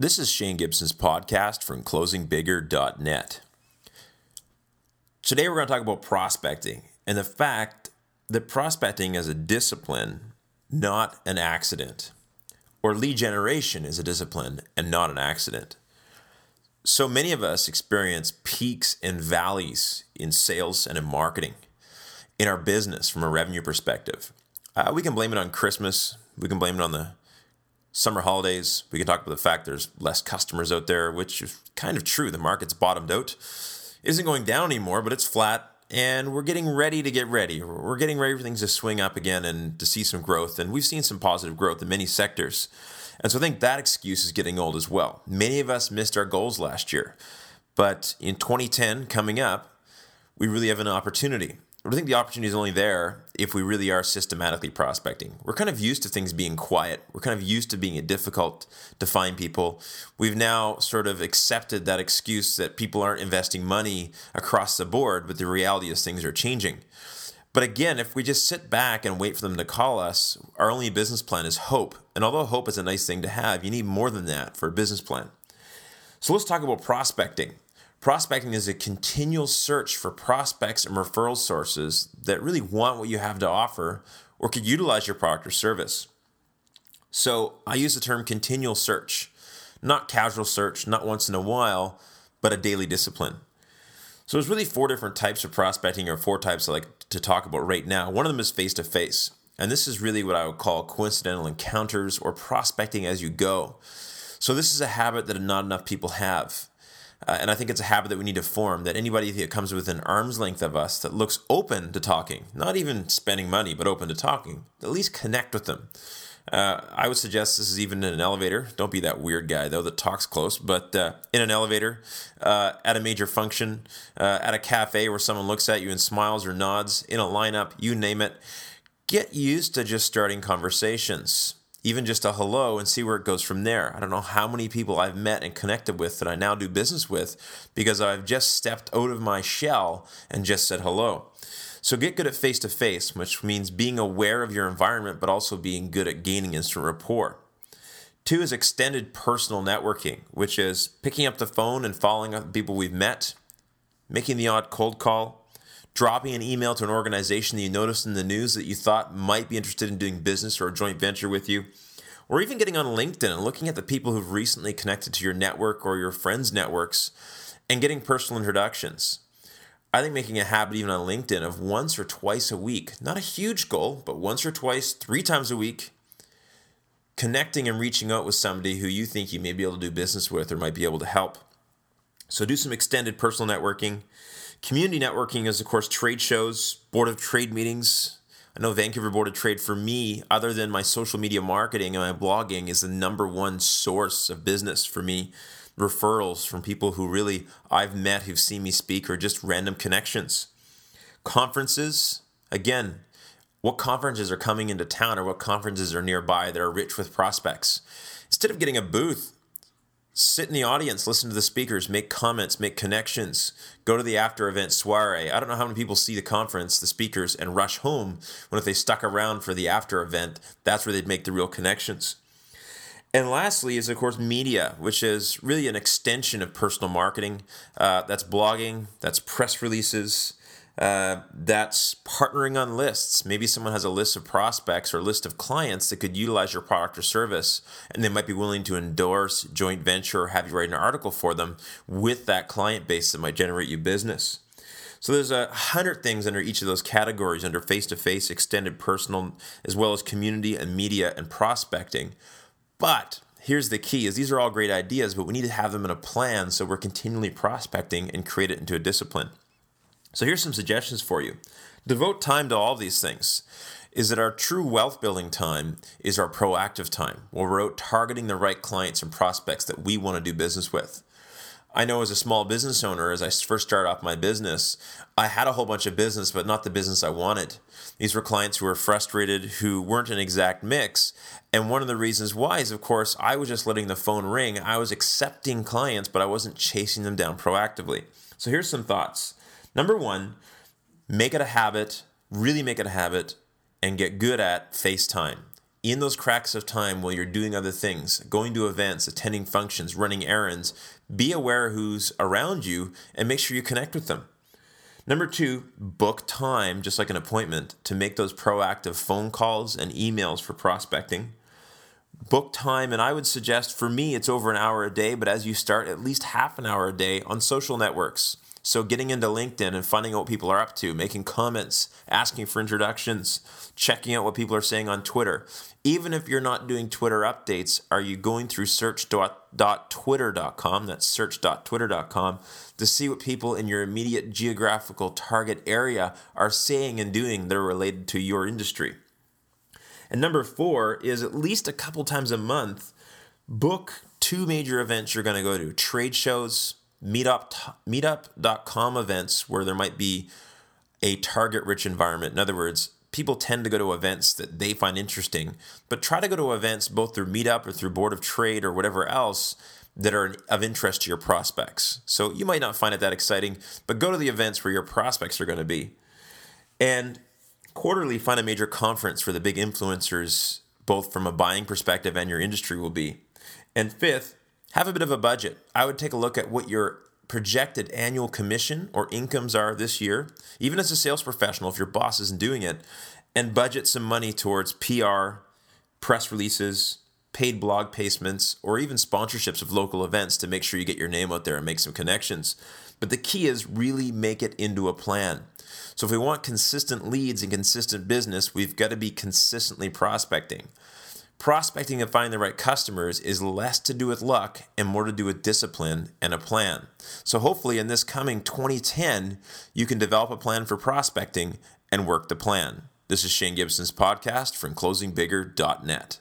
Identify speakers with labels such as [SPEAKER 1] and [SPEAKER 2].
[SPEAKER 1] This is Shane Gibson's podcast from closingbigger.net. Today we're going to talk about prospecting and the fact that prospecting is a discipline, not an accident. Or lead generation is a discipline and not an accident. So many of us experience peaks and valleys in sales and in marketing, in our business from a revenue perspective. Uh, we can blame it on Christmas, we can blame it on the summer holidays. We can talk about the fact there's less customers out there, which is kind of true. The market's bottomed out. Isn't going down anymore, but it's flat. And we're getting ready to get ready. We're getting ready for things to swing up again and to see some growth. And we've seen some positive growth in many sectors. And so I think that excuse is getting old as well. Many of us missed our goals last year. But in 2010, coming up, we really have an opportunity. I think the opportunity is only there if we really are systematically prospecting. We're kind of used to things being quiet. We're kind of used to being difficult to find people. We've now sort of accepted that excuse that people aren't investing money across the board, but the reality is things are changing. But again, if we just sit back and wait for them to call us, our only business plan is hope. And although hope is a nice thing to have, you need more than that for a business plan. So let's talk about prospecting. Prospecting is a continual search for prospects and referral sources that really want what you have to offer or could utilize your product or service. So I use the term continual search, not casual search, not once in a while, but a daily discipline. So there's really four different types of prospecting or four types I like to talk about right now. One of them is face to face. And this is really what I would call coincidental encounters or prospecting as you go. So this is a habit that not enough people have. Uh, and I think it's a habit that we need to form that anybody that comes within arm's length of us that looks open to talking, not even spending money, but open to talking, at least connect with them. Uh, I would suggest this is even in an elevator. Don't be that weird guy, though, that talks close, but uh, in an elevator, uh, at a major function, uh, at a cafe where someone looks at you and smiles or nods, in a lineup, you name it. Get used to just starting conversations even just a hello and see where it goes from there. I don't know how many people I've met and connected with that I now do business with because I've just stepped out of my shell and just said hello. So get good at face to face, which means being aware of your environment, but also being good at gaining instant rapport. Two is extended personal networking, which is picking up the phone and following up people we've met, making the odd cold call, dropping an email to an organization that you noticed in the news that you thought might be interested in doing business or a joint venture with you, or even getting on LinkedIn and looking at the people who've recently connected to your network or your friends' networks and getting personal introductions. I think making a habit even on LinkedIn of once or twice a week, not a huge goal, but once or twice, three times a week, connecting and reaching out with somebody who you think you may be able to do business with or might be able to help. So do some extended personal networking Community networking is, of course, trade shows, board of trade meetings. I know Vancouver Board of Trade for me, other than my social media marketing and my blogging, is the number one source of business for me. Referrals from people who really I've met who've seen me speak or just random connections. Conferences, again, what conferences are coming into town or what conferences are nearby that are rich with prospects? Instead of getting a booth, sit in the audience, listen to the speakers, make comments, make connections, go to the after event soiree. I don't know how many people see the conference, the speakers, and rush home when if they stuck around for the after event, that's where they'd make the real connections. And lastly is, of course, media, which is really an extension of personal marketing. Uh, that's blogging, that's press releases, uh, that's partnering on lists. Maybe someone has a list of prospects or a list of clients that could utilize your product or service, and they might be willing to endorse, joint venture, or have you write an article for them with that client base that might generate you business. So there's a hundred things under each of those categories under face-to-face, extended personal, as well as community and media and prospecting. But here's the key is these are all great ideas, but we need to have them in a plan so we're continually prospecting and create it into a discipline. So here's some suggestions for you. Devote time to all these things. Is that our true wealth building time is our proactive time, where we're out targeting the right clients and prospects that we want to do business with. I know as a small business owner, as I first started off my business, I had a whole bunch of business, but not the business I wanted. These were clients who were frustrated, who weren't an exact mix. And one of the reasons why is, of course, I was just letting the phone ring. I was accepting clients, but I wasn't chasing them down proactively. So here's some thoughts. Number one, make it a habit, really make it a habit, and get good at FaceTime. in those cracks of time while you're doing other things, going to events, attending functions, running errands, be aware who's around you and make sure you connect with them. Number two, book time, just like an appointment, to make those proactive phone calls and emails for prospecting. Book time, and I would suggest for me it's over an hour a day, but as you start, at least half an hour a day on social networks. So, getting into LinkedIn and finding out what people are up to, making comments, asking for introductions, checking out what people are saying on Twitter. Even if you're not doing Twitter updates, are you going through search.twitter.com? That's search.twitter.com to see what people in your immediate geographical target area are saying and doing that are related to your industry. And number four is at least a couple times a month, book two major events you're going to go to trade shows, meetup meetup.com events where there might be a target rich environment. In other words, people tend to go to events that they find interesting, but try to go to events both through Meetup or through Board of Trade or whatever else that are of interest to your prospects. So you might not find it that exciting, but go to the events where your prospects are going to be. And quarterly, find a major conference where the big influencers, both from a buying perspective and your industry, will be. And fifth, have a bit of a budget. I would take a look at what your projected annual commission or incomes are this year, even as a sales professional, if your boss isn't doing it, and budget some money towards PR, press releases, paid blog placements, or even sponsorships of local events to make sure you get your name out there and make some connections. But the key is really make it into a plan. So if we want consistent leads and consistent business, we've got to be consistently prospecting. Prospecting and finding the right customers is less to do with luck and more to do with discipline and a plan. So, hopefully, in this coming 2010, you can develop a plan for prospecting and work the plan. This is Shane Gibson's podcast from closingbigger.net.